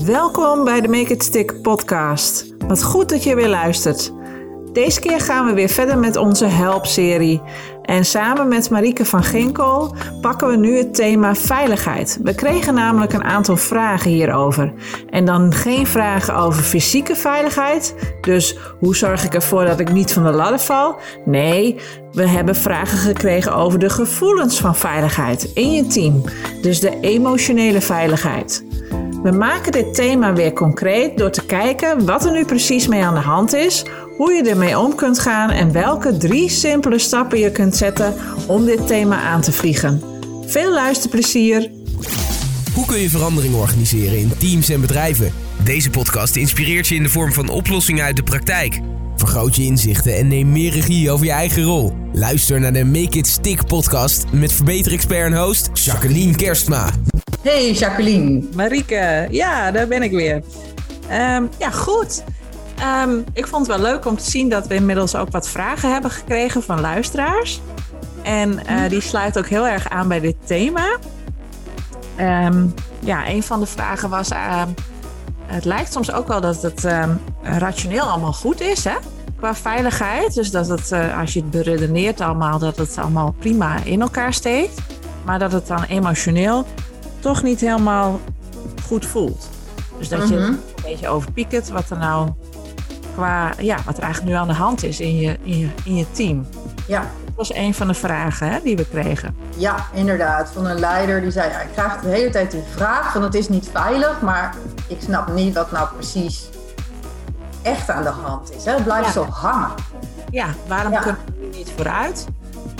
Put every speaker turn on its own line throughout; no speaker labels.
Welkom bij de Make It Stick podcast. Wat goed dat je weer luistert. Deze keer gaan we weer verder met onze Help-serie. En samen met Marieke van Ginkel pakken we nu het thema veiligheid. We kregen namelijk een aantal vragen hierover. En dan geen vragen over fysieke veiligheid. Dus hoe zorg ik ervoor dat ik niet van de ladder val? Nee, we hebben vragen gekregen over de gevoelens van veiligheid in je team. Dus de emotionele veiligheid. We maken dit thema weer concreet door te kijken wat er nu precies mee aan de hand is, hoe je ermee om kunt gaan en welke drie simpele stappen je kunt zetten om dit thema aan te vliegen. Veel luisterplezier!
Hoe kun je verandering organiseren in teams en bedrijven? Deze podcast inspireert je in de vorm van oplossingen uit de praktijk. Vergroot je inzichten en neem meer regie over je eigen rol. Luister naar de Make It Stick podcast met verbeterexpert en host Jacqueline Kerstma.
Hey Jacqueline.
Marieke, ja, daar ben ik weer. Ehm, ja, goed. Ehm, ik vond het wel leuk om te zien dat we inmiddels ook wat vragen hebben gekregen van luisteraars. En uh, die sluit ook heel erg aan bij dit thema. Ehm, ja, een van de vragen was: het lijkt soms ook wel dat het rationeel allemaal goed is, hè? Qua veiligheid. Dus dat het, uh, als je het beredeneert allemaal, dat het allemaal prima in elkaar steekt. Maar dat het dan emotioneel toch niet helemaal goed voelt. Dus dat je een beetje overpiekert wat er nou qua, ja, wat er eigenlijk nu aan de hand is in je, in je, in je team.
Ja.
Dat was een van de vragen hè, die we kregen.
Ja, inderdaad. Van een leider die zei, ja, ik krijg de hele tijd die vraag van het is niet veilig, maar ik snap niet wat nou precies echt aan de hand is. Hè? Het blijft zo hangen.
Ja, waarom kunnen we niet vooruit?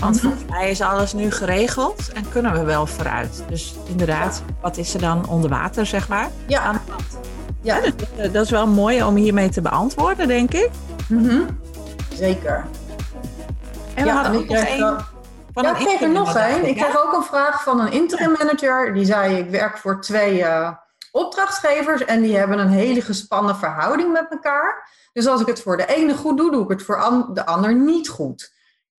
Want mhm. volgens mij is alles nu geregeld en kunnen we wel vooruit. Dus inderdaad, wat is er dan onder water, zeg maar?
Ja. Aan de hand.
Ja. Eh, dat is wel mooi om hiermee te beantwoorden, denk ik.
Mm Zeker.
En we ja, hadden ook nog één.
Van ja, ik kreeg er nog één. Ik kreeg ook een vraag van een interim manager. Die zei, ik werk voor twee uh, opdrachtgevers en die hebben een hele gespannen verhouding met elkaar. Dus als ik het voor de ene goed doe, doe ik het voor de ander niet goed.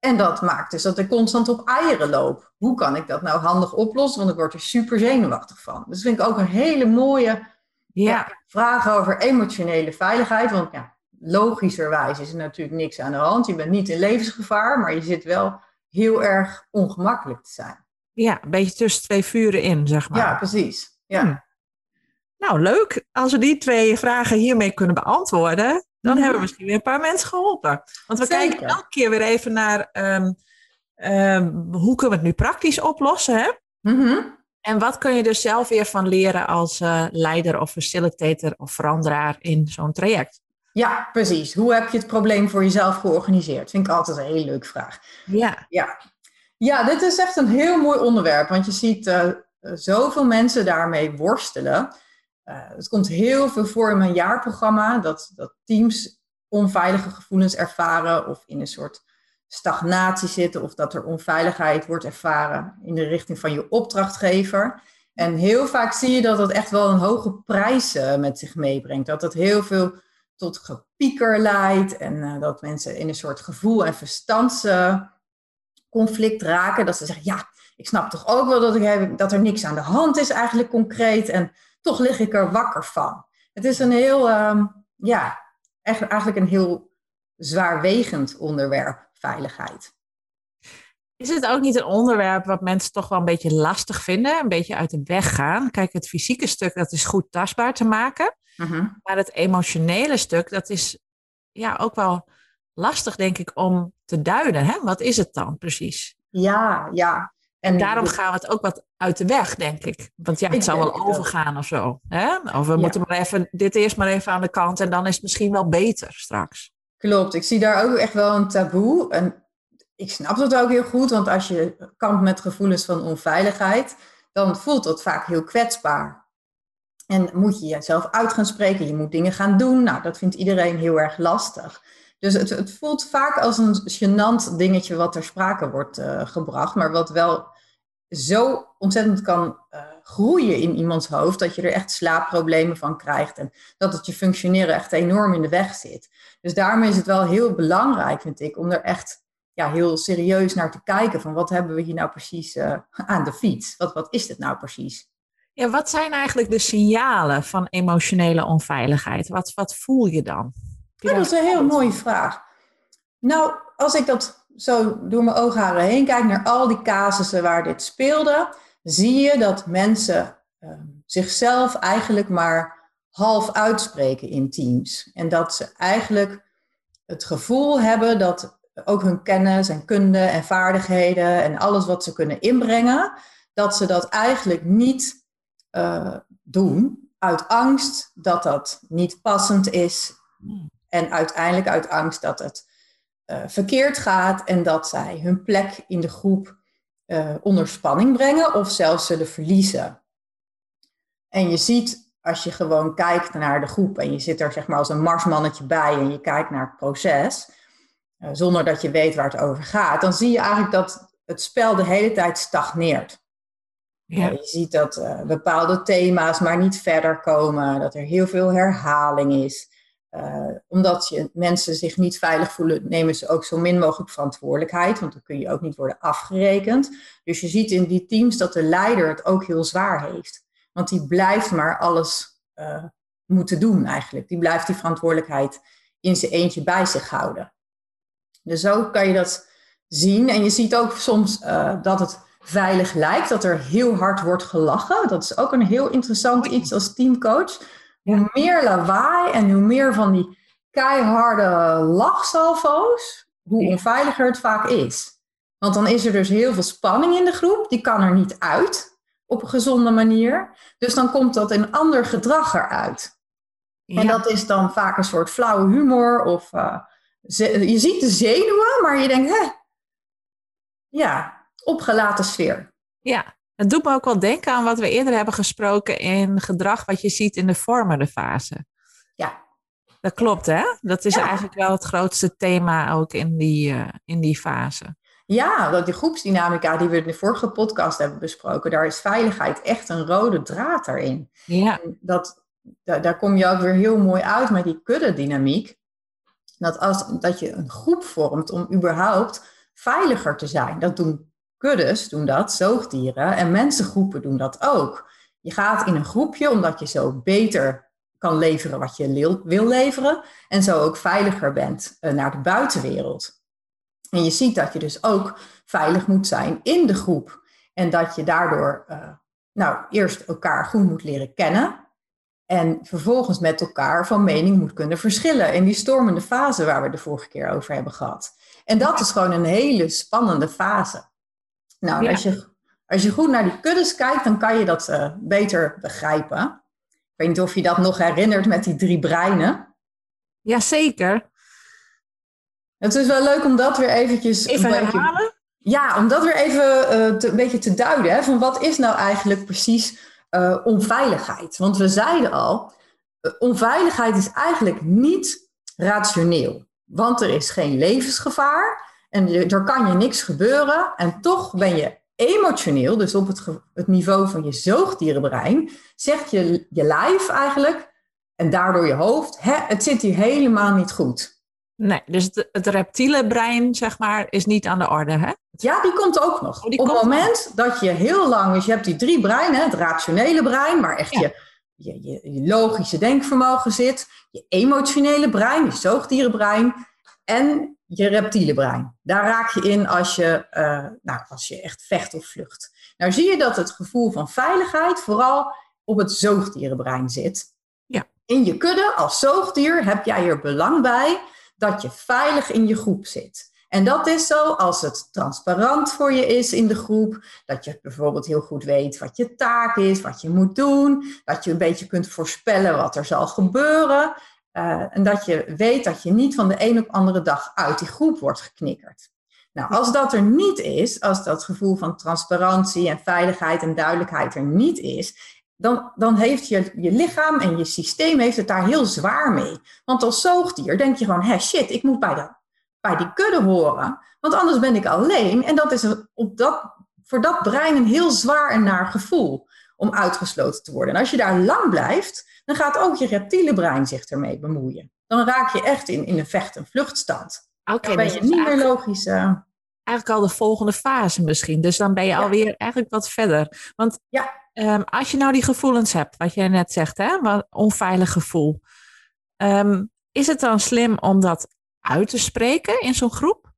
En dat maakt dus dat ik constant op eieren loop. Hoe kan ik dat nou handig oplossen? Want ik word er super zenuwachtig van. Dus vind ik ook een hele mooie ja. vraag over emotionele veiligheid. Want ja, logischerwijs is er natuurlijk niks aan de hand. Je bent niet in levensgevaar, maar je zit wel heel erg ongemakkelijk te zijn.
Ja, een beetje tussen twee vuren in, zeg maar.
Ja, precies. Ja. Hm.
Nou, leuk. Als we die twee vragen hiermee kunnen beantwoorden, dan hebben we misschien weer een paar mensen geholpen. Want we kijken elke keer weer even naar ehm, ehm, hoe kunnen we het nu praktisch oplossen. Hè?
Mhm.
En wat kun je er zelf weer van leren als uh, leider of facilitator of veranderaar in zo'n traject?
Ja, precies. Hoe heb je het probleem voor jezelf georganiseerd? Vind ik altijd een hele leuke vraag.
Ja.
Ja, ja dit is echt een heel mooi onderwerp, want je ziet uh, zoveel mensen daarmee worstelen. Uh, het komt heel veel voor in mijn jaarprogramma dat, dat teams onveilige gevoelens ervaren of in een soort stagnatie zitten of dat er onveiligheid wordt ervaren in de richting van je opdrachtgever. En heel vaak zie je dat dat echt wel een hoge prijs met zich meebrengt. Dat dat heel veel tot gepieker leidt en uh, dat mensen in een soort gevoel- en verstandsconflict raken. Dat ze zeggen, ja, ik snap toch ook wel dat, ik dat er niks aan de hand is eigenlijk concreet. En toch lig ik er wakker van. Het is een heel, um, ja, eigenlijk een heel zwaarwegend onderwerp, veiligheid.
Is het ook niet een onderwerp wat mensen toch wel een beetje lastig vinden, een beetje uit de weg gaan? Kijk, het fysieke stuk, dat is goed tastbaar te maken.
Mhm.
Maar het emotionele stuk, dat is ja ook wel lastig, denk ik, om te duiden. Hè? Wat is het dan precies?
Ja, ja.
En daarom gaan we het ook wat uit de weg, denk ik. Want ja, het zal wel overgaan of zo. Hè? Of we moeten maar even dit eerst maar even aan de kant en dan is het misschien wel beter straks.
Klopt, ik zie daar ook echt wel een taboe. En ik snap dat ook heel goed, want als je kampt met gevoelens van onveiligheid, dan voelt dat vaak heel kwetsbaar. En moet je jezelf uit gaan spreken, je moet dingen gaan doen. Nou, dat vindt iedereen heel erg lastig. Dus het, het voelt vaak als een gênant dingetje wat ter sprake wordt uh, gebracht, maar wat wel zo ontzettend kan uh, groeien in iemands hoofd, dat je er echt slaapproblemen van krijgt en dat het je functioneren echt enorm in de weg zit. Dus daarom is het wel heel belangrijk, vind ik, om er echt ja, heel serieus naar te kijken van wat hebben we hier nou precies uh, aan de fiets? Wat, wat is dit nou precies?
Ja, wat zijn eigenlijk de signalen van emotionele onveiligheid? Wat, wat voel je dan?
Ja, dat is een heel mooie vraag. Nou, als ik dat zo door mijn oogharen heen kijk naar al die casussen waar dit speelde, zie je dat mensen ehm, zichzelf eigenlijk maar half uitspreken in teams. En dat ze eigenlijk het gevoel hebben dat ook hun kennis en kunde en vaardigheden en alles wat ze kunnen inbrengen, dat ze dat eigenlijk niet uh, doen uit angst dat dat niet passend is en uiteindelijk uit angst dat het uh, verkeerd gaat en dat zij hun plek in de groep uh, onder spanning brengen of zelfs zullen verliezen. En je ziet als je gewoon kijkt naar de groep en je zit er zeg maar als een marsmannetje bij en je kijkt naar het proces, uh, zonder dat je weet waar het over gaat, dan zie je eigenlijk dat het spel de hele tijd stagneert. Ja. je ziet dat bepaalde thema's maar niet verder komen, dat er heel veel herhaling is. Uh, omdat je, mensen zich niet veilig voelen, nemen ze ook zo min mogelijk verantwoordelijkheid, want dan kun je ook niet worden afgerekend. Dus je ziet in die teams dat de leider het ook heel zwaar heeft. Want die blijft maar alles uh, moeten doen eigenlijk. Die blijft die verantwoordelijkheid in zijn eentje bij zich houden. Dus zo kan je dat zien. En je ziet ook soms uh, dat het veilig lijkt, dat er heel hard wordt gelachen. Dat is ook een heel interessant iets als teamcoach. Hoe meer lawaai en hoe meer van die keiharde lachsalvo's, hoe onveiliger het vaak is. Want dan is er dus heel veel spanning in de groep, die kan er niet uit op een gezonde manier. Dus dan komt dat in ander gedrag eruit. Ja. En dat is dan vaak een soort flauwe humor of uh, je ziet de zenuwen, maar je denkt, hè, ja, opgelaten sfeer.
Ja, het doet me ook wel denken aan wat we eerder hebben gesproken in gedrag wat je ziet in de vormende fase.
Ja.
Dat klopt, hè? Dat is ja. eigenlijk wel het grootste thema ook in die, uh, in die fase.
Ja, dat die groepsdynamica die we in de vorige podcast hebben besproken, daar is veiligheid echt een rode draad erin.
Ja.
En dat, daar, daar kom je ook weer heel mooi uit met die kudde-dynamiek. Dat, als, dat je een groep vormt om überhaupt veiliger te zijn. Dat doen kuddes, doen dat, zoogdieren, en mensengroepen doen dat ook. Je gaat in een groepje omdat je zo beter kan leveren wat je wil leveren en zo ook veiliger bent uh, naar de buitenwereld. En je ziet dat je dus ook veilig moet zijn in de groep. En dat je daardoor uh, nou, eerst elkaar goed moet leren kennen. En vervolgens met elkaar van mening moet kunnen verschillen. In die stormende fase waar we de vorige keer over hebben gehad. En dat is gewoon een hele spannende fase. Nou, ja. als, je, als je goed naar die kuddes kijkt, dan kan je dat uh, beter begrijpen. Ik weet niet of je dat nog herinnert met die drie breinen.
Jazeker.
Het is wel leuk om dat weer eventjes...
Even een beetje, herhalen?
Ja, om dat weer even uh, te, een beetje te duiden. Hè, van wat is nou eigenlijk precies uh, onveiligheid? Want we zeiden al, onveiligheid is eigenlijk niet rationeel. Want er is geen levensgevaar en je, er kan je niks gebeuren. En toch ben je emotioneel, dus op het, het niveau van je zoogdierenbrein, zegt je, je lijf eigenlijk, en daardoor je hoofd, hè, het zit hier helemaal niet goed.
Nee, dus het, het, reptiele brein, zeg maar, is niet aan de orde, hè?
Ja, die komt ook nog. Oh, Op het moment nog. dat je heel lang, dus je hebt die drie breinen, het rationele brein, waar echt ja. je, je, je, je, logische denkvermogen zit, je emotionele brein, je zoogdierenbrein en je reptiele brein. Daar raak je in als je, uh, nou, als je echt vecht of vlucht. Nou zie je dat het gevoel van veiligheid vooral op het zoogdierenbrein zit.
Ja.
In je kudde als zoogdier heb jij er belang bij dat je veilig in je groep zit. En dat is zo als het transparant voor je is in de groep. Dat je bijvoorbeeld heel goed weet wat je taak is, wat je moet doen. Dat je een beetje kunt voorspellen wat er zal gebeuren. Uh, en dat je weet dat je niet van de een op andere dag uit die groep wordt geknikkerd. Nou, als dat er niet is, als dat gevoel van transparantie en veiligheid en duidelijkheid er niet is, dan, dan heeft je, je lichaam en je systeem heeft het daar heel zwaar mee. Want als zoogdier denk je gewoon, hé shit, ik moet bij, de, bij die kudde horen, want anders ben ik alleen. En dat is op dat, voor dat brein een heel zwaar en naar gevoel om uitgesloten te worden. En als je daar lang blijft, dan gaat ook je reptiele brein zich ermee bemoeien. Dan raak je echt in, in een vecht- en vluchtstand.
Oké,
okay, dan ben je niet meer logisch. Uh...
eigenlijk al de volgende fase misschien. Dus dan ben je alweer eigenlijk wat verder. Want
Ja.
ehm, als je nou die gevoelens hebt, wat jij net zegt, hè, wat onveilig gevoel. ehm, is het dan slim om dat uit te spreken in zo'n groep?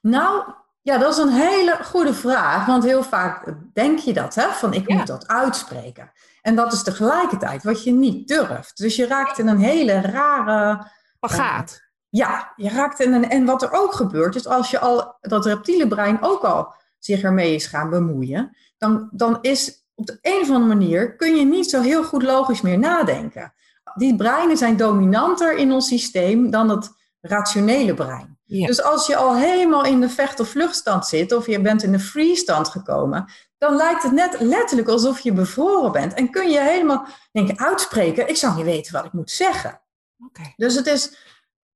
Nou, ja, dat is een hele goede vraag. Want heel vaak denk je dat, hè? Van ik
Ja.
moet dat uitspreken. En dat is tegelijkertijd wat je niet durft. Dus je raakt in een hele rare.
Pagaat.
Ja, je raakt in een. En wat er ook gebeurt, is als je al dat reptiele brein ook al zich ermee is gaan bemoeien, dan, dan is op de een of andere manier kun je niet zo heel goed logisch meer nadenken. Die breinen zijn dominanter in ons systeem dan het rationele brein.
Ja.
Dus als je al helemaal in de vecht- of vluchtstand zit, of je bent in de freestand gekomen, dan lijkt het net letterlijk alsof je bevroren bent. En kun je helemaal denken, uitspreken, ik zou niet weten wat ik moet zeggen. Dus het is,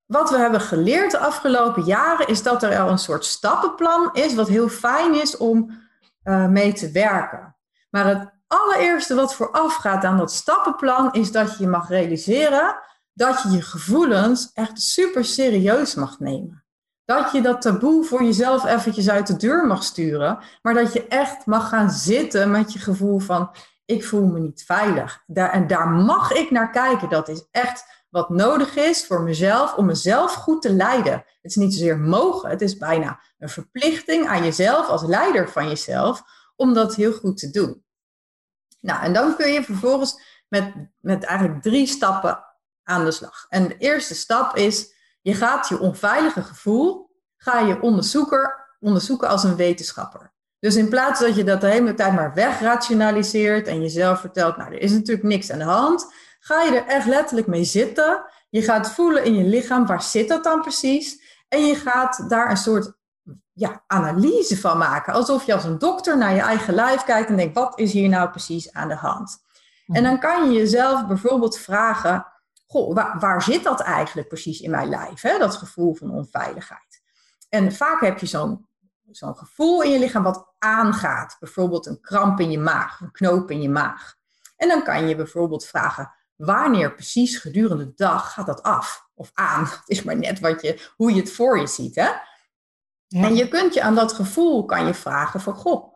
wat we hebben geleerd de afgelopen jaren, is dat er al een soort stappenplan is, wat heel fijn is om eh, mee te werken. Maar het allereerste wat vooraf gaat aan dat stappenplan, is dat je mag realiseren dat je je gevoelens echt super serieus mag nemen. Dat je dat taboe voor jezelf eventjes uit de deur mag sturen, maar dat je echt mag gaan zitten met je gevoel van ik voel me niet veilig. Daar, en daar mag ik naar kijken. Dat is echt wat nodig is voor mezelf om mezelf goed te leiden. Het is niet zozeer mogen, het is bijna een verplichting aan jezelf als leider van jezelf om dat heel goed te doen. Nou, en dan kun je vervolgens met, met eigenlijk drie stappen aan de slag. En de eerste stap is, je gaat je onveilige gevoel, ga je onderzoeker, onderzoeken als een wetenschapper. Dus in plaats dat je dat de hele tijd maar wegrationaliseert en jezelf vertelt, nou, er is natuurlijk niks aan de hand, ga je er echt letterlijk mee zitten. Je gaat voelen in je lichaam, waar zit dat dan precies? En je gaat daar een soort ja, analyse van maken. Alsof je als een dokter naar je eigen lijf kijkt en denkt, wat is hier nou precies aan de hand? En dan kan je jezelf bijvoorbeeld vragen, goh, waar, waar zit dat eigenlijk precies in mijn lijf? Hè? Dat gevoel van onveiligheid. En vaak heb je zo'n zo'n gevoel in je lichaam wat aangaat. Bijvoorbeeld een kramp in je maag, een knoop in je maag. En dan kan je bijvoorbeeld vragen, wanneer precies gedurende de dag gaat dat af? Of aan? Het is maar net wat je, hoe je het voor je ziet. Hè?
Ja.
En je kunt je aan dat gevoel kan je vragen van, goh,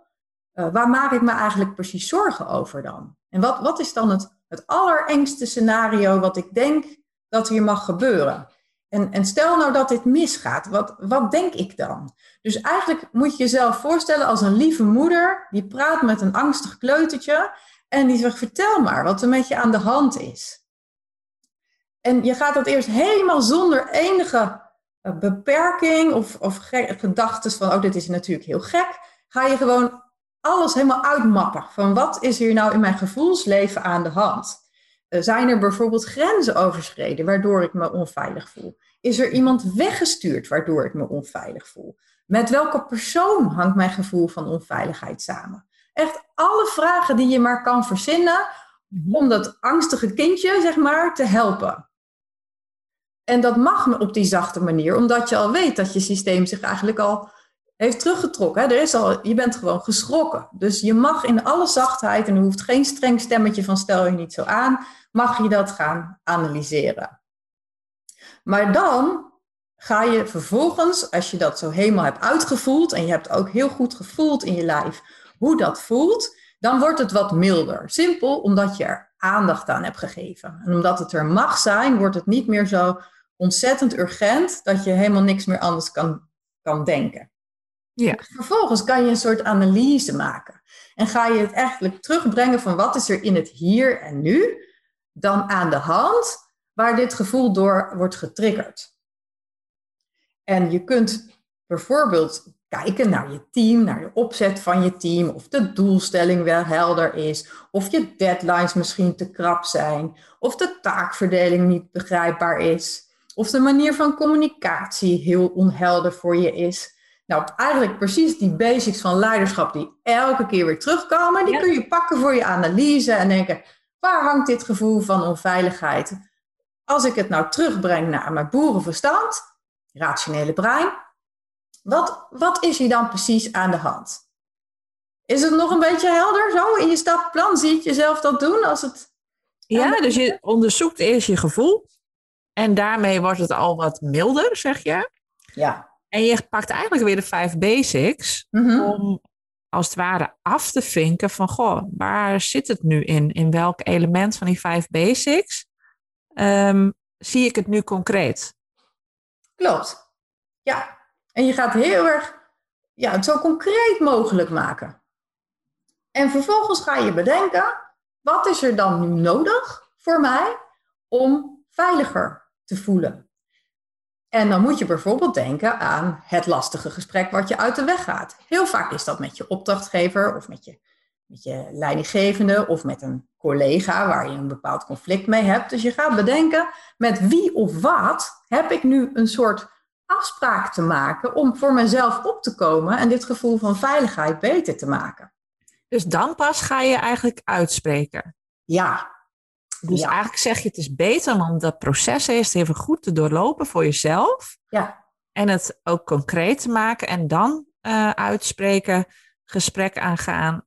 uh, waar maak ik me eigenlijk precies zorgen over dan? En wat, wat is dan het, het allerengste scenario wat ik denk dat hier mag gebeuren? En, en stel nou dat dit misgaat, wat, wat denk ik dan? Dus eigenlijk moet je jezelf voorstellen als een lieve moeder die praat met een angstig kleutertje en die zegt, vertel maar wat er met je aan de hand is. En je gaat dat eerst helemaal zonder enige beperking of, of gedachten van, oh dit is natuurlijk heel gek, ga je gewoon alles helemaal uitmappen van wat is hier nou in mijn gevoelsleven aan de hand. Uh, zijn er bijvoorbeeld grenzen overschreden waardoor ik me onveilig voel? Is er iemand weggestuurd waardoor ik me onveilig voel? Met welke persoon hangt mijn gevoel van onveiligheid samen? Echt alle vragen die je maar kan verzinnen om dat angstige kindje, zeg maar, te helpen. En dat mag op die zachte manier, omdat je al weet dat je systeem zich eigenlijk al heeft teruggetrokken. Hè? Er is al, je bent gewoon geschrokken. Dus je mag in alle zachtheid, en er hoeft geen streng stemmetje van stel je niet zo aan, mag je dat gaan analyseren. Maar dan ga je vervolgens, als je dat zo helemaal hebt uitgevoeld en je hebt ook heel goed gevoeld in je lijf hoe dat voelt, dan wordt het wat milder. Simpel omdat je er aandacht aan hebt gegeven. En omdat het er mag zijn, wordt het niet meer zo ontzettend urgent dat je helemaal niks meer anders kan, kan denken.
Ja.
Vervolgens kan je een soort analyse maken. En ga je het eigenlijk terugbrengen van wat is er in het hier en nu dan aan de hand waar dit gevoel door wordt getriggerd. En je kunt bijvoorbeeld kijken naar je team, naar de opzet van je team, of de doelstelling wel helder is, of je deadlines misschien te krap zijn, of de taakverdeling niet begrijpbaar is, of de manier van communicatie heel onhelder voor je is. Nou, eigenlijk precies die basics van leiderschap die elke keer weer terugkomen, die
Ja.
kun je pakken voor je analyse en denken, waar hangt dit gevoel van onveiligheid? Als ik het nou terugbreng naar mijn boerenverstand, rationele brein, wat, wat is hier dan precies aan de hand? Is het nog een beetje helder zo in je stappenplan? Zie je jezelf dat doen als het...
Ja, dus je onderzoekt eerst je gevoel. En daarmee wordt het al wat milder, zeg je.
Ja.
En je pakt eigenlijk weer de vijf basics
Mhm.
om als het ware af te vinken van, goh, waar zit het nu in? In welk element van die vijf basics ehm, zie ik het nu concreet?
Klopt. Ja. En je gaat heel erg ja, het zo concreet mogelijk maken. En vervolgens ga je bedenken, wat is er dan nu nodig voor mij om veiliger te voelen? En dan moet je bijvoorbeeld denken aan het lastige gesprek wat je uit de weg gaat. Heel vaak is dat met je opdrachtgever of met je, met je leidinggevende of met een collega waar je een bepaald conflict mee hebt. Dus je gaat bedenken met wie of wat heb ik nu een soort afspraak te maken om voor mezelf op te komen en dit gevoel van veiligheid beter te maken.
Dus dan pas ga je eigenlijk uitspreken.
Ja,
Dus
Ja.
eigenlijk zeg je het is beter om dat proces eerst even goed te doorlopen voor jezelf.
ja,
En het ook concreet te maken en dan eh, uitspreken, gesprek aangaan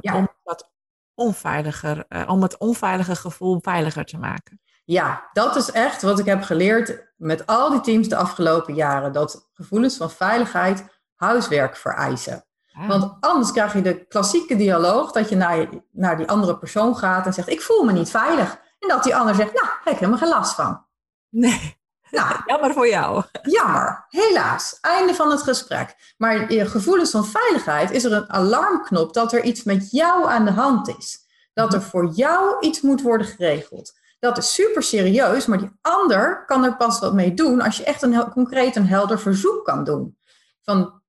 Ja.
om, dat onveiliger, eh, om het onveilige gevoel veiliger te maken.
ja, dat is echt wat ik heb geleerd met al die teams de afgelopen jaren. Dat gevoelens van veiligheid huiswerk vereisen.
Ah,
Want anders krijg je de klassieke dialoog dat je naar, je naar die andere persoon gaat en zegt: Ik voel me niet veilig. En dat die ander zegt: Nou, heb ik helemaal geen last van.
nee,
Nou,
jammer voor jou.
Jammer, helaas. Einde van het gesprek. Maar je gevoelens van veiligheid is er een alarmknop dat er iets met jou aan de hand is. Dat er voor jou iets moet worden geregeld. Dat is super serieus, maar die ander kan er pas wat mee doen als je echt een concreet en helder verzoek kan doen. Van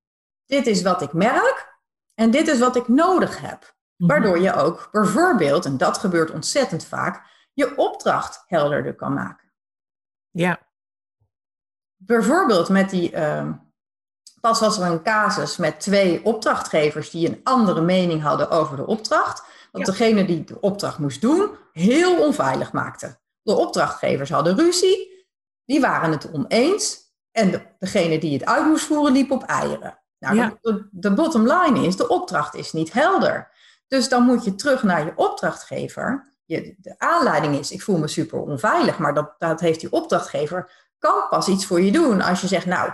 dit is wat ik merk en dit is wat ik nodig heb. Waardoor je ook bijvoorbeeld, en dat gebeurt ontzettend vaak, je opdracht helderder kan maken.
Ja,
Bijvoorbeeld met die, ehm, pas was er een casus met twee opdrachtgevers die een andere mening hadden over de opdracht. Dat
Ja.
degene die de opdracht moest doen, heel onveilig maakte. De opdrachtgevers hadden ruzie, die waren het oneens. En de, degene die het uit moest voeren, liep op eieren. Nou,
Ja.
de, bottom line is, de opdracht is niet helder. Dus dan moet je terug naar je opdrachtgever. Je, de aanleiding is, ik voel me super onveilig, maar dat, dat heeft die opdrachtgever kan pas iets voor je doen als je zegt, nou,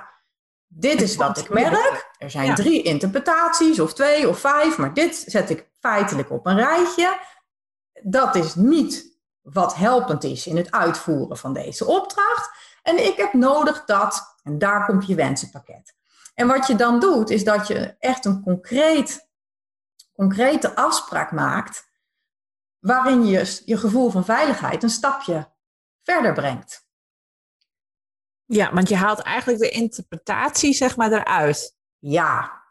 dit is wat ik merk. Er zijn
Ja.
drie interpretaties, of twee of vijf, maar dit zet ik feitelijk op een rijtje. Dat is niet wat helpend is in het uitvoeren van deze opdracht. En ik heb nodig dat, en daar komt je wensenpakket. En wat je dan doet, is dat je echt een concreet, concrete afspraak maakt, waarin je je gevoel van veiligheid een stapje verder brengt.
ja, want je haalt eigenlijk de interpretatie zeg maar eruit.
Ja,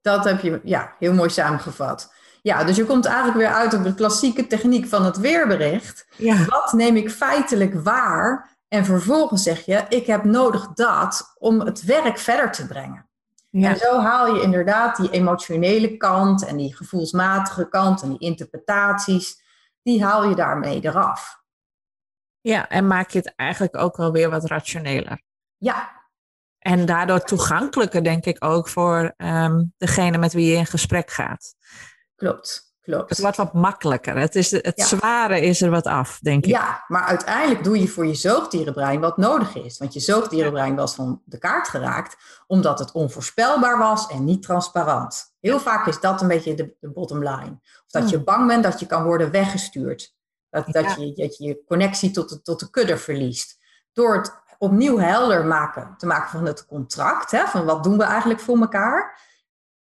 dat heb je ja, heel mooi samengevat. Ja, dus je komt eigenlijk weer uit op de klassieke techniek van het weerbericht.
Ja,
Wat neem ik feitelijk waar? En vervolgens zeg je, ik heb nodig dat om het werk verder te brengen.
ja.
En zo haal je inderdaad die emotionele kant en die gevoelsmatige kant en die interpretaties, die haal je daarmee eraf.
ja, en maak je het eigenlijk ook wel weer wat rationeler.
Ja,
En daardoor toegankelijker, denk ik, ook voor ehm, degene met wie je in gesprek gaat.
klopt, klopt.
Het wordt wat makkelijker. Het, is, het
Ja.
zware is er wat af, denk ik.
Ja, maar uiteindelijk doe je voor je zoogdierenbrein wat nodig is. Want je zoogdierenbrein was van de kaart geraakt omdat het onvoorspelbaar was en niet transparant. Heel vaak is dat een beetje de, de bottom line. Of dat je bang bent dat je kan worden weggestuurd. Dat,
Ja.
dat, je, dat je je connectie tot de, tot de kudde verliest. Door het opnieuw helder maken, te maken van het contract, hè, van wat doen we eigenlijk voor elkaar,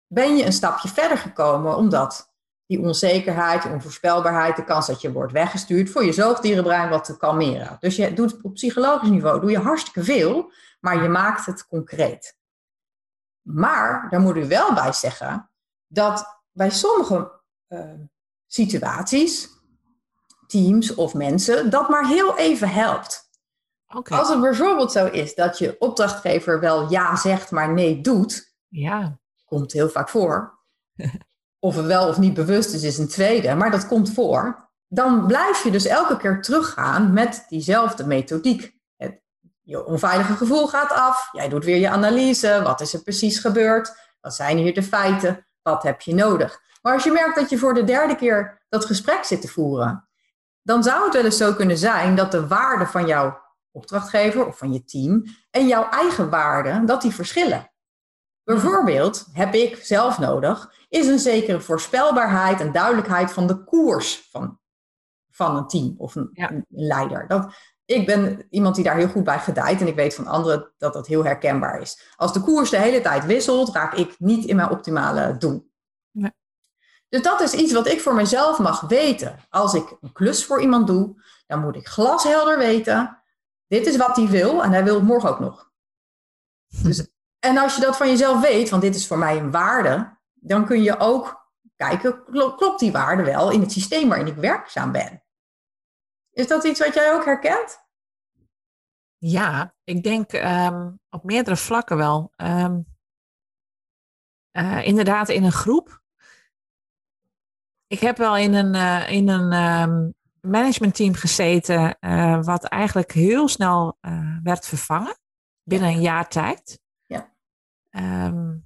ben je een stapje verder gekomen omdat die onzekerheid, die onvoorspelbaarheid, de kans dat je wordt weggestuurd, voor je zoogdierenbrein wat te kalmeren. Dus je doet op psychologisch niveau doe je hartstikke veel, maar je maakt het concreet. Maar daar moet u wel bij zeggen dat bij sommige eh, situaties, teams of mensen, dat maar heel even helpt. Als het bijvoorbeeld zo is dat je opdrachtgever wel ja zegt, maar nee doet,
Ja.
komt heel vaak voor. Of er wel of niet bewust is, is een tweede, maar dat komt voor. Dan blijf je dus elke keer teruggaan met diezelfde methodiek. Het, je onveilige gevoel gaat af, jij doet weer je analyse, wat is er precies gebeurd, wat zijn hier de feiten, wat heb je nodig. Maar als je merkt dat je voor de derde keer dat gesprek zit te voeren, dan zou het wel eens zo kunnen zijn dat de waarde van jouw opdrachtgever of van je team en jouw eigen waarden, dat die verschillen. Bijvoorbeeld heb ik zelf nodig, is een zekere voorspelbaarheid en duidelijkheid van de koers van, van een team of een, een leider. Dat, ik ben iemand die daar heel goed bij gedijt en ik weet van anderen dat dat heel herkenbaar is. Als de koers de hele tijd wisselt, raak ik niet in mijn optimale doel. Dus dat is iets wat ik voor mezelf mag weten. Als ik een klus voor iemand doe, dan moet ik glashelder weten, dit is wat hij wil en hij wil het morgen ook nog. Dus, en als je dat van jezelf weet, want dit is voor mij een waarde, dan kun je ook kijken, klopt die waarde wel in het systeem waarin ik werkzaam ben? Is dat iets wat jij ook herkent?
Ja, ik denk ehm, op meerdere vlakken wel. Ehm, eh, inderdaad, in een groep. Ik heb wel in een, uh, in een um, managementteam gezeten, uh, wat eigenlijk heel snel werd vervangen binnen een jaar tijd.
Ja.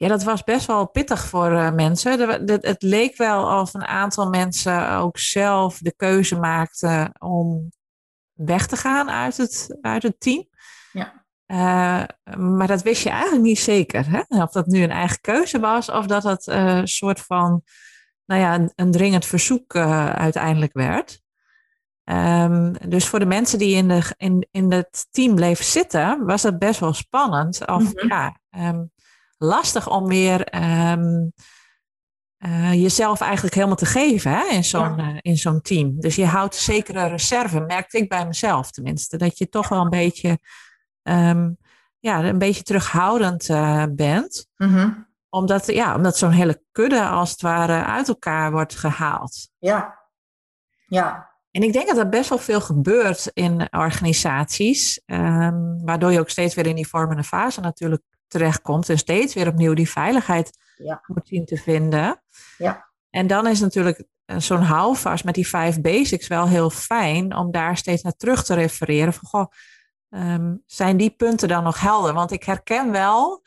Ja, dat was best wel pittig voor uh, mensen. het leek wel of een aantal mensen ook zelf de keuze maakten om weg te gaan uit het, uit het team.
Ja.
Uh, maar dat wist je eigenlijk niet zeker. Hè? Of dat nu een eigen keuze was, of dat het uh, een soort van nou ja, een, een dringend verzoek uiteindelijk werd. Um, dus voor de mensen die in, de, in, in het team bleven zitten, was het best wel spannend. Of mm -hmm. ja, um, lastig om weer um, uh, jezelf eigenlijk helemaal te geven hè, in zo'n ja. uh, in zo'n team. Dus je houdt zekere reserve, merkte ik bij mezelf tenminste. Dat je toch wel een beetje, ja, een beetje terughoudend uh, bent.
Mm -hmm.
Omdat, ja, omdat zo'n hele kudde als het ware uit elkaar wordt gehaald.
Ja, ja.
En ik denk dat er best wel veel gebeurt in organisaties, um, waardoor je ook steeds weer in die vormende fase natuurlijk terechtkomt en steeds weer opnieuw die veiligheid
ja.
moet zien te vinden.
Ja.
En dan is natuurlijk zo'n houvast met die vijf basics wel heel fijn om daar steeds naar terug te refereren. Van, goh, um, zijn die punten dan nog helder? Want ik herken wel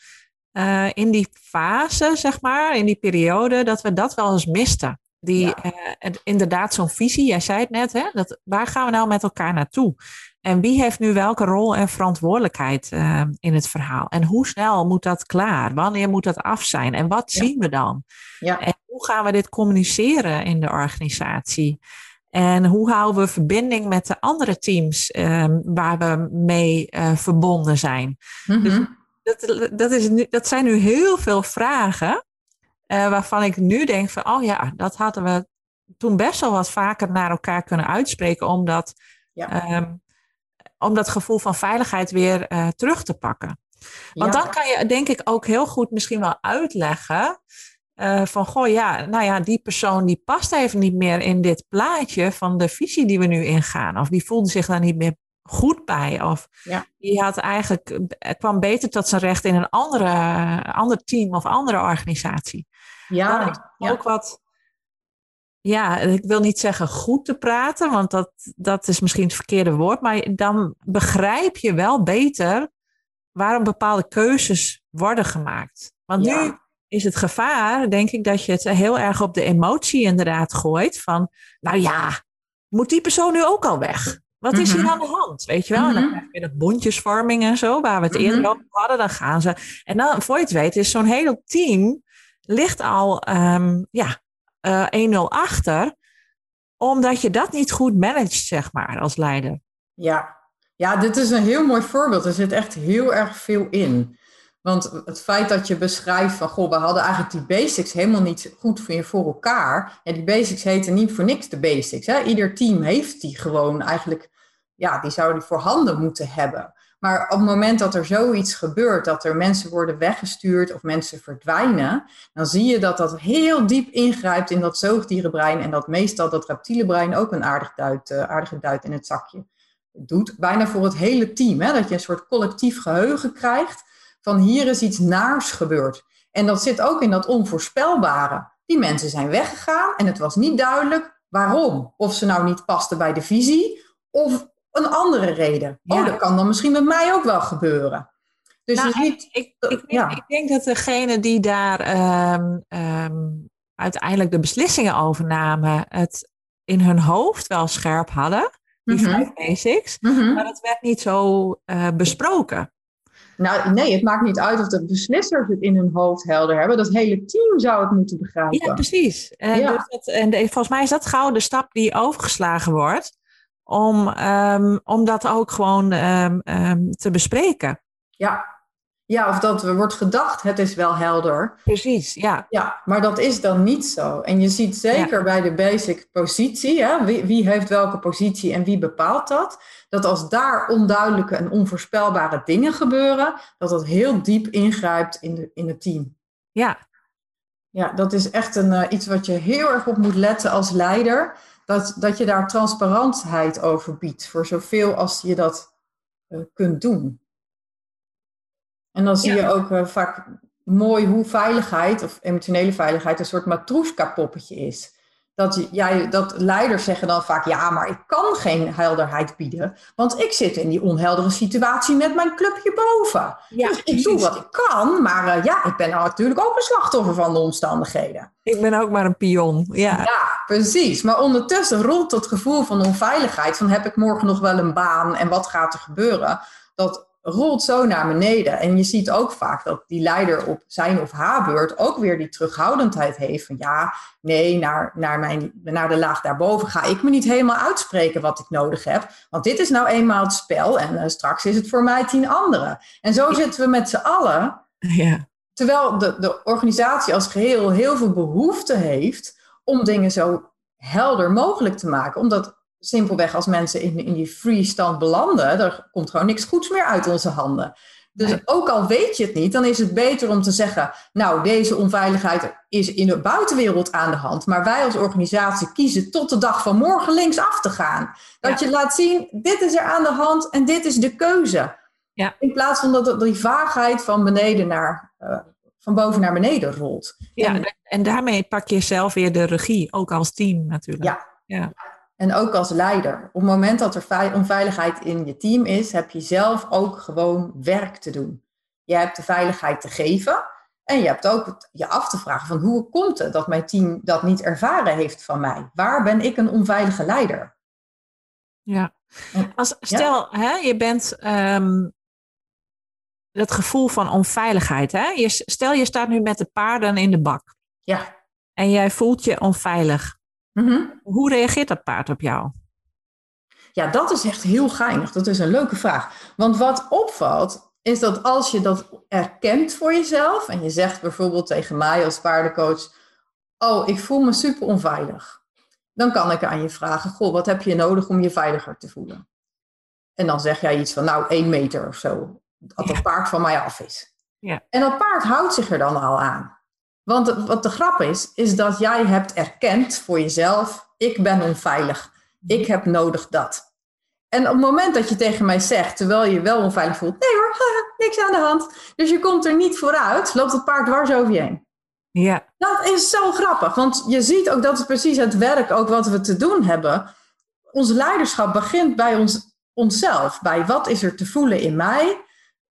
uh, in die fase, zeg maar, in die periode, dat we dat wel eens misten. Die, ja. uh, inderdaad, zo'n visie, jij zei het net, hè, dat, waar gaan we nou met elkaar naartoe? En wie heeft nu welke rol en verantwoordelijkheid uh, in het verhaal? En hoe snel moet dat klaar? Wanneer moet dat af zijn? En wat ja. zien we dan?
Ja.
En hoe gaan we dit communiceren in de organisatie? En hoe houden we verbinding met de andere teams um, waar we mee uh, verbonden zijn?
Mm -hmm.
dus dat, dat, is nu, dat zijn nu heel veel vragen uh, waarvan ik nu denk van, oh ja, dat hadden we toen best wel wat vaker naar elkaar kunnen uitspreken, omdat
ja.
um, om dat gevoel van veiligheid weer uh, terug te pakken. Want
Ja.
dan kan je denk ik ook heel goed misschien wel uitleggen uh, van goh ja, nou ja, die persoon die past even niet meer in dit plaatje van de visie die we nu ingaan. Of die voelde zich daar niet meer goed bij. Of
Ja.
die had eigenlijk, kwam beter tot zijn recht in een andere, ander team of andere organisatie. Dan is
Ja,
ook wat, ja, ik wil niet zeggen goed te praten, want dat, dat is misschien het verkeerde woord. Maar dan begrijp je wel beter waarom bepaalde keuzes worden gemaakt. Want
Ja.
nu is het gevaar, denk ik, dat je het heel erg op de emotie inderdaad gooit. Van, nou ja, moet die persoon nu ook al weg? Wat is hier
Mhm.
aan de hand? Weet je wel? En dan
Mhm.
krijg je dat bondjesvorming en zo, waar we het
Mhm.
eerder over hadden. Dan gaan ze. En dan, voor je het weet, is zo'n hele team ligt al ehm, ja, eh 1-0 achter. Omdat je dat niet goed managt, zeg maar, als leider.
Ja. ja, dit is een heel mooi voorbeeld. Er zit echt heel erg veel in. Want het feit dat je beschrijft van, goh, we hadden eigenlijk die basics helemaal niet goed voor, elkaar. Ja, die basics heten niet voor niks de basics. Hè? Ieder team heeft die gewoon eigenlijk, ja, die zouden die voorhanden moeten hebben. Maar op het moment dat er zoiets gebeurt, dat er mensen worden weggestuurd of mensen verdwijnen, dan zie je dat dat heel diep ingrijpt in dat zoogdierenbrein en dat meestal dat reptiele brein ook een aardig duit, uh, aardige duit in het zakje doet. Bijna voor het hele team, hè? dat je een soort collectief geheugen krijgt van hier is iets naars gebeurd. En dat zit ook in dat onvoorspelbare. Die mensen zijn weggegaan en het was niet duidelijk waarom. Of ze nou niet pasten bij de visie of een andere reden.
Ja.
Oh, dat kan dan misschien met mij ook wel gebeuren. Dus
Nou,
je ziet,
Ik, ik, denk, ik denk dat degene die daar ehm, ehm, uiteindelijk de beslissingen over namen, het in hun hoofd wel scherp hadden. die
Mhm.
vijf basics.
Mhm.
Maar dat werd niet zo eh, besproken.
Nou, nee, het maakt niet uit of de beslissers het in hun hoofd helder hebben. Dat hele team zou het moeten begrijpen.
Ja, precies. En,
Ja.
dus dat, en de- volgens mij is dat gauw de stap die overgeslagen wordt. Om, ehm, om dat ook gewoon ehm, ehm, te bespreken.
Ja. ja, of dat er wordt gedacht, het is wel helder.
Precies, ja.
Ja, maar dat is dan niet zo. En je ziet zeker bij de basic positie, hè, wie, wie heeft welke positie en wie bepaalt dat, dat als daar onduidelijke en onvoorspelbare dingen gebeuren, dat dat heel diep ingrijpt in, de, in het team.
Ja,
Ja, dat is echt een, eh, iets wat je heel erg op moet letten als leider. Dat, dat je daar transparantheid over biedt, voor zoveel als je dat eh, kunt doen. En dan zie
Ja.
je ook eh, vaak mooi hoe veiligheid, of emotionele veiligheid, een soort matroeska-poppetje is. Dat, jij, dat leiders zeggen dan vaak, ja, maar ik kan geen helderheid bieden, want ik zit in die onheldere situatie met mijn clubje boven.
ja
dus ik doe wat ik kan, maar eh, ja, ik ben nou natuurlijk ook een slachtoffer van de omstandigheden.
Ik ben ook maar een pion. Ja,
Ja, precies. Maar ondertussen rolt dat gevoel van onveiligheid, van heb ik morgen nog wel een baan en wat gaat er gebeuren, dat rolt zo naar beneden. En je ziet ook vaak dat die leider op zijn of haar beurt ook weer die terughoudendheid heeft van ja, nee, naar, naar, mijn, naar de laag daarboven ga ik me niet helemaal uitspreken wat ik nodig heb, want dit is nou eenmaal het spel en eh, straks is het voor mij tien anderen. En zo zitten we met z'n allen
ja.
Terwijl de, de organisatie als geheel heel veel behoefte heeft om dingen zo helder mogelijk te maken. Omdat simpelweg als mensen in, in die free stand belanden, er komt gewoon niks goeds meer uit onze handen. Dus ook al weet je het niet, dan is het beter om te zeggen, nou deze onveiligheid is in de buitenwereld aan de hand, maar wij als organisatie kiezen tot de dag van morgen linksaf te gaan. Dat je laat zien, dit is er aan de hand en dit is de keuze.
Ja.
In plaats van dat die vaagheid van beneden naar, eh, van boven naar beneden rolt.
ja
En-
en daarmee pak je zelf weer de regie, ook als team natuurlijk.
Ja.
ja.
En ook als leider. Op het moment dat er vei- onveiligheid in je team is, heb je zelf ook gewoon werk te doen. Je hebt de veiligheid te geven. En je hebt ook het- je af te vragen van hoe komt het dat mijn team dat niet ervaren heeft van mij? Waar ben ik een onveilige leider?
Ja. Als, stel, hè, je bent ehm, dat gevoel van onveiligheid. Hè? Je, stel, je staat nu met de paarden in de bak
Ja.
en jij voelt je onveilig.
Mhm.
Hoe reageert dat paard op jou?
Ja, dat is echt heel geinig. Dat is een leuke vraag. Want wat opvalt, is dat als je dat erkent voor jezelf en je zegt bijvoorbeeld tegen mij als paardencoach: Oh, ik voel me super onveilig. Dan kan ik aan je vragen: Goh, wat heb je nodig om je veiliger te voelen? En dan zeg jij iets van: Nou, één meter of zo. Dat dat paard van mij af is.
Ja.
En dat paard houdt zich er dan al aan. Want wat de grap is, is dat jij hebt erkend voor jezelf: Ik ben onveilig. Ik heb nodig dat. En op het moment dat je tegen mij zegt, terwijl je je wel onveilig voelt, nee hoor, haha, niks aan de hand. Dus je komt er niet vooruit, loopt het paard dwars over je heen.
Ja,
Dat is zo grappig, want je ziet ook dat het precies het werk, ook wat we te doen hebben. Ons leiderschap begint bij ons, onszelf. Bij wat is er te voelen in mij?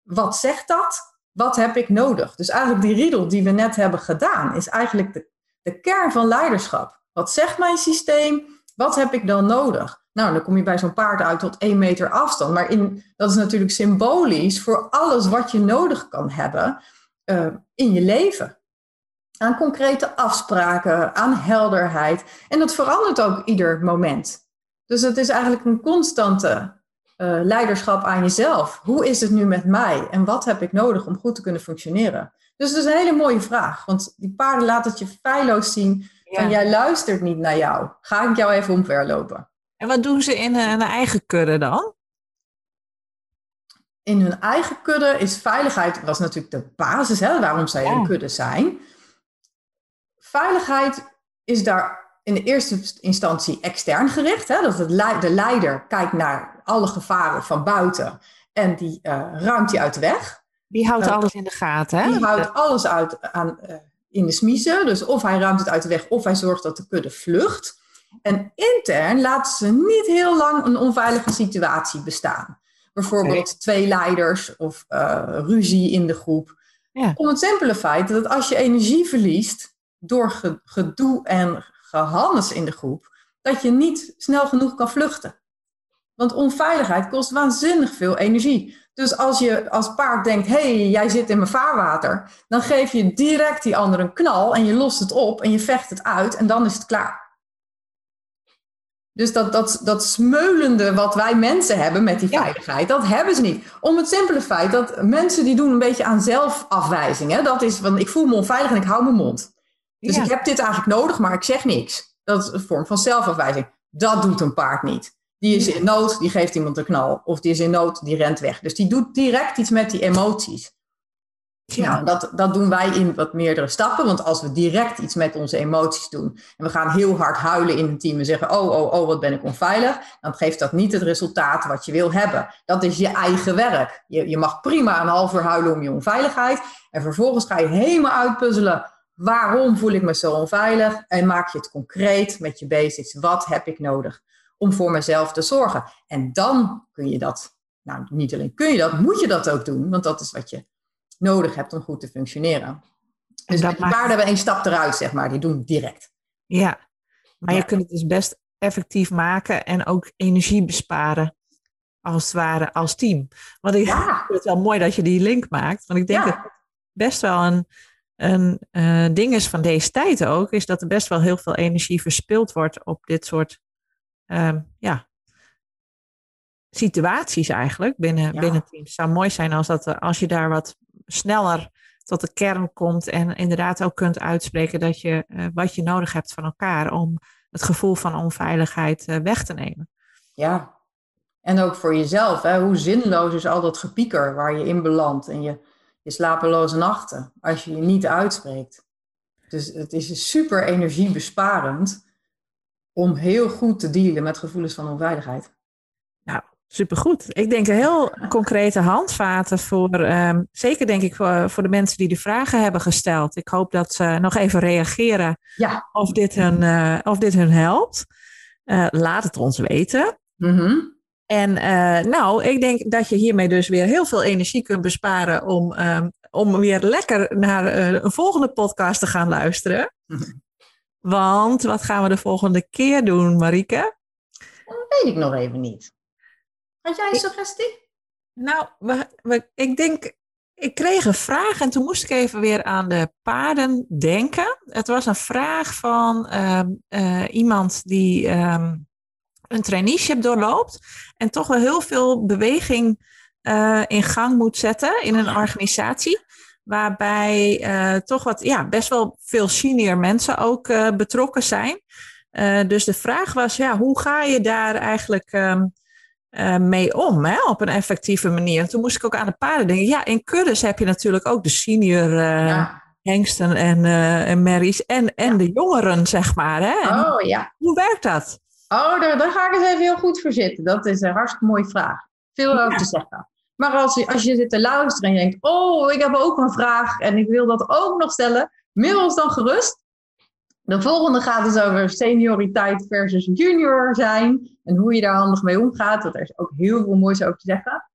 Wat zegt dat? Wat heb ik nodig? Dus eigenlijk die riedel die we net hebben gedaan, is eigenlijk de, de kern van leiderschap. Wat zegt mijn systeem? Wat heb ik dan nodig? Nou, dan kom je bij zo'n paard uit tot één meter afstand. Maar in, dat is natuurlijk symbolisch voor alles wat je nodig kan hebben eh, in je leven. Aan concrete afspraken, aan helderheid. En dat verandert ook ieder moment. Dus het is eigenlijk een constante eh, leiderschap aan jezelf. Hoe is het nu met mij? En wat heb ik nodig om goed te kunnen functioneren? Dus het is een hele mooie vraag. Want die paarden laten het je feilloos zien van
ja.
jij luistert niet naar jou. Ga ik jou even omverlopen?
En wat doen ze in een, een eigen kudde dan?
In hun eigen kudde is veiligheid, was natuurlijk de basis hè, waarom zij
Ja.
een kudde zijn. Veiligheid is daar in de eerste instantie extern gericht. Hè, dat het de leider kijkt naar alle gevaren van buiten en die eh, ruimt die uit de weg.
Die houdt
Ja.
alles in de gaten. Hè?
Die houdt alles uit aan, eh, in de smiezen. Dus of hij ruimt het uit de weg of hij zorgt dat de kudde vlucht. En intern laten ze niet heel lang een onveilige situatie bestaan. Bijvoorbeeld twee leiders of eh, ruzie in de groep.
Ja.
Om het simpele feit dat als je energie verliest door ge- gedoe en gehannes in de groep, dat je niet snel genoeg kan vluchten. Want onveiligheid kost waanzinnig veel energie. Dus als je als paard denkt, hé, hey, jij zit in mijn vaarwater, dan geef je direct die ander een knal en je lost het op en je vecht het uit en dan is het klaar. Dus dat, dat, dat smeulende wat wij mensen hebben met die veiligheid, dat hebben ze niet. Om het simpele feit dat mensen die doen een beetje aan zelfafwijzing. Hè? Dat is van, ik voel me onveilig en ik hou mijn mond. Dus ik heb dit eigenlijk nodig, maar ik zeg niks. Dat is een vorm van zelfafwijzing. Dat doet een paard niet. Die is in nood, die geeft iemand een knal. Of die is in nood, die rent weg. Dus die doet direct iets met die emoties. Ja, nou, dat, dat doen wij in wat meerdere stappen. Want als we direct iets met onze emoties doen en we gaan heel hard huilen in een team en zeggen: Oh, oh, oh, wat ben ik onveilig, dan geeft dat niet het resultaat wat je wil hebben. Dat is je eigen werk. Je, je mag prima een half uur huilen om je onveiligheid. En vervolgens ga je helemaal uitpuzzelen: waarom voel ik me zo onveilig? En maak je het concreet met je basics. Wat heb ik nodig om voor mezelf te zorgen? En dan kun je dat, nou niet alleen kun je dat, moet je dat ook doen, want dat is wat je nodig hebt om goed te functioneren. Dus dat paarden hebben één stap eruit, zeg maar. Die doen direct.
Ja, maar je kunt het dus best effectief maken en ook energie besparen. Als het ware, als team. Want ik vind het wel mooi dat je die link maakt. Want ik denk dat het best wel een, een uh, ding is van deze tijd ook. Is dat er best wel heel veel energie verspild wordt op dit soort um, ja, situaties eigenlijk binnen, binnen teams. Het zou mooi zijn als, dat, als je daar wat sneller tot de kern komt en inderdaad ook kunt uitspreken dat je uh, wat je nodig hebt van elkaar om het gevoel van onveiligheid uh, weg te nemen.
Ja, en ook voor jezelf. Hè? Hoe zinloos is al dat gepieker waar je in belandt en je, je slapeloze nachten als je je niet uitspreekt. Dus het is super energiebesparend om heel goed te dealen met gevoelens van onveiligheid.
Supergoed. Ik denk heel concrete handvaten voor, um, zeker denk ik voor, voor de mensen die de vragen hebben gesteld. Ik hoop dat ze nog even reageren ja. of, dit hun, uh, of dit hun helpt. Uh, laat het ons weten. Mm -hmm. En uh, nou, ik denk dat je hiermee dus weer heel veel energie kunt besparen om, um, om weer lekker naar een volgende podcast te gaan luisteren. Mm -hmm. Want wat gaan we de volgende keer doen, Marike?
Dat weet ik nog even niet. Had jij een suggestie?
Nou, we, we, ik denk, ik kreeg een vraag en toen moest ik even weer aan de paarden denken. Het was een vraag van uh, uh, iemand die um, een traineeship doorloopt en toch wel heel veel beweging uh, in gang moet zetten in een organisatie. Waarbij toch wat, ja, best wel veel senior mensen ook betrokken zijn. dus de vraag was, ja, hoe ga je daar eigenlijk um, uh, mee om hè, op een effectieve manier. En toen moest ik ook aan de paarden denken. Ja, in kuddes heb je natuurlijk ook de senior uh, hengsten en, en merries en, en de jongeren, zeg maar. Hè?
oh ja.
Hoe werkt dat?
Oh, daar, daar, ga ik eens even heel goed voor zitten. Dat is een hartstikke mooie vraag. Veel over te zeggen. Maar als je, als je zit te luisteren en je denkt, oh, ik heb ook een vraag en ik wil dat ook nog stellen, mail ons dan gerust. De volgende gaat dus over senioriteit versus junior zijn. En hoe je daar handig mee omgaat. Want er is ook heel veel moois over te zeggen.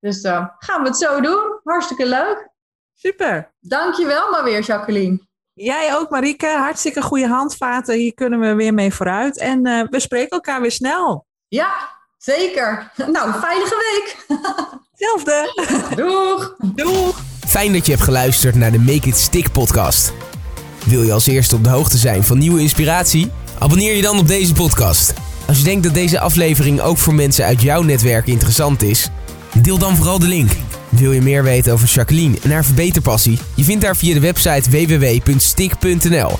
Dus uh, gaan we het zo doen. Hartstikke leuk.
Super.
Dankjewel maar weer, Jacqueline.
Jij ook, Marieke. Hartstikke goede handvaten. Hier kunnen we weer mee vooruit. En uh, we spreken elkaar weer snel.
Ja, zeker. Nou, veilige week.
Hetzelfde.
Doeg.
Doeg.
Fijn dat je hebt geluisterd naar de Make It Stick podcast. Wil je als eerste op de hoogte zijn van nieuwe inspiratie? Abonneer je dan op deze podcast. Als je denkt dat deze aflevering ook voor mensen uit jouw netwerk interessant is, deel dan vooral de link. Wil je meer weten over Jacqueline en haar verbeterpassie? Je vindt haar via de website www.stick.nl.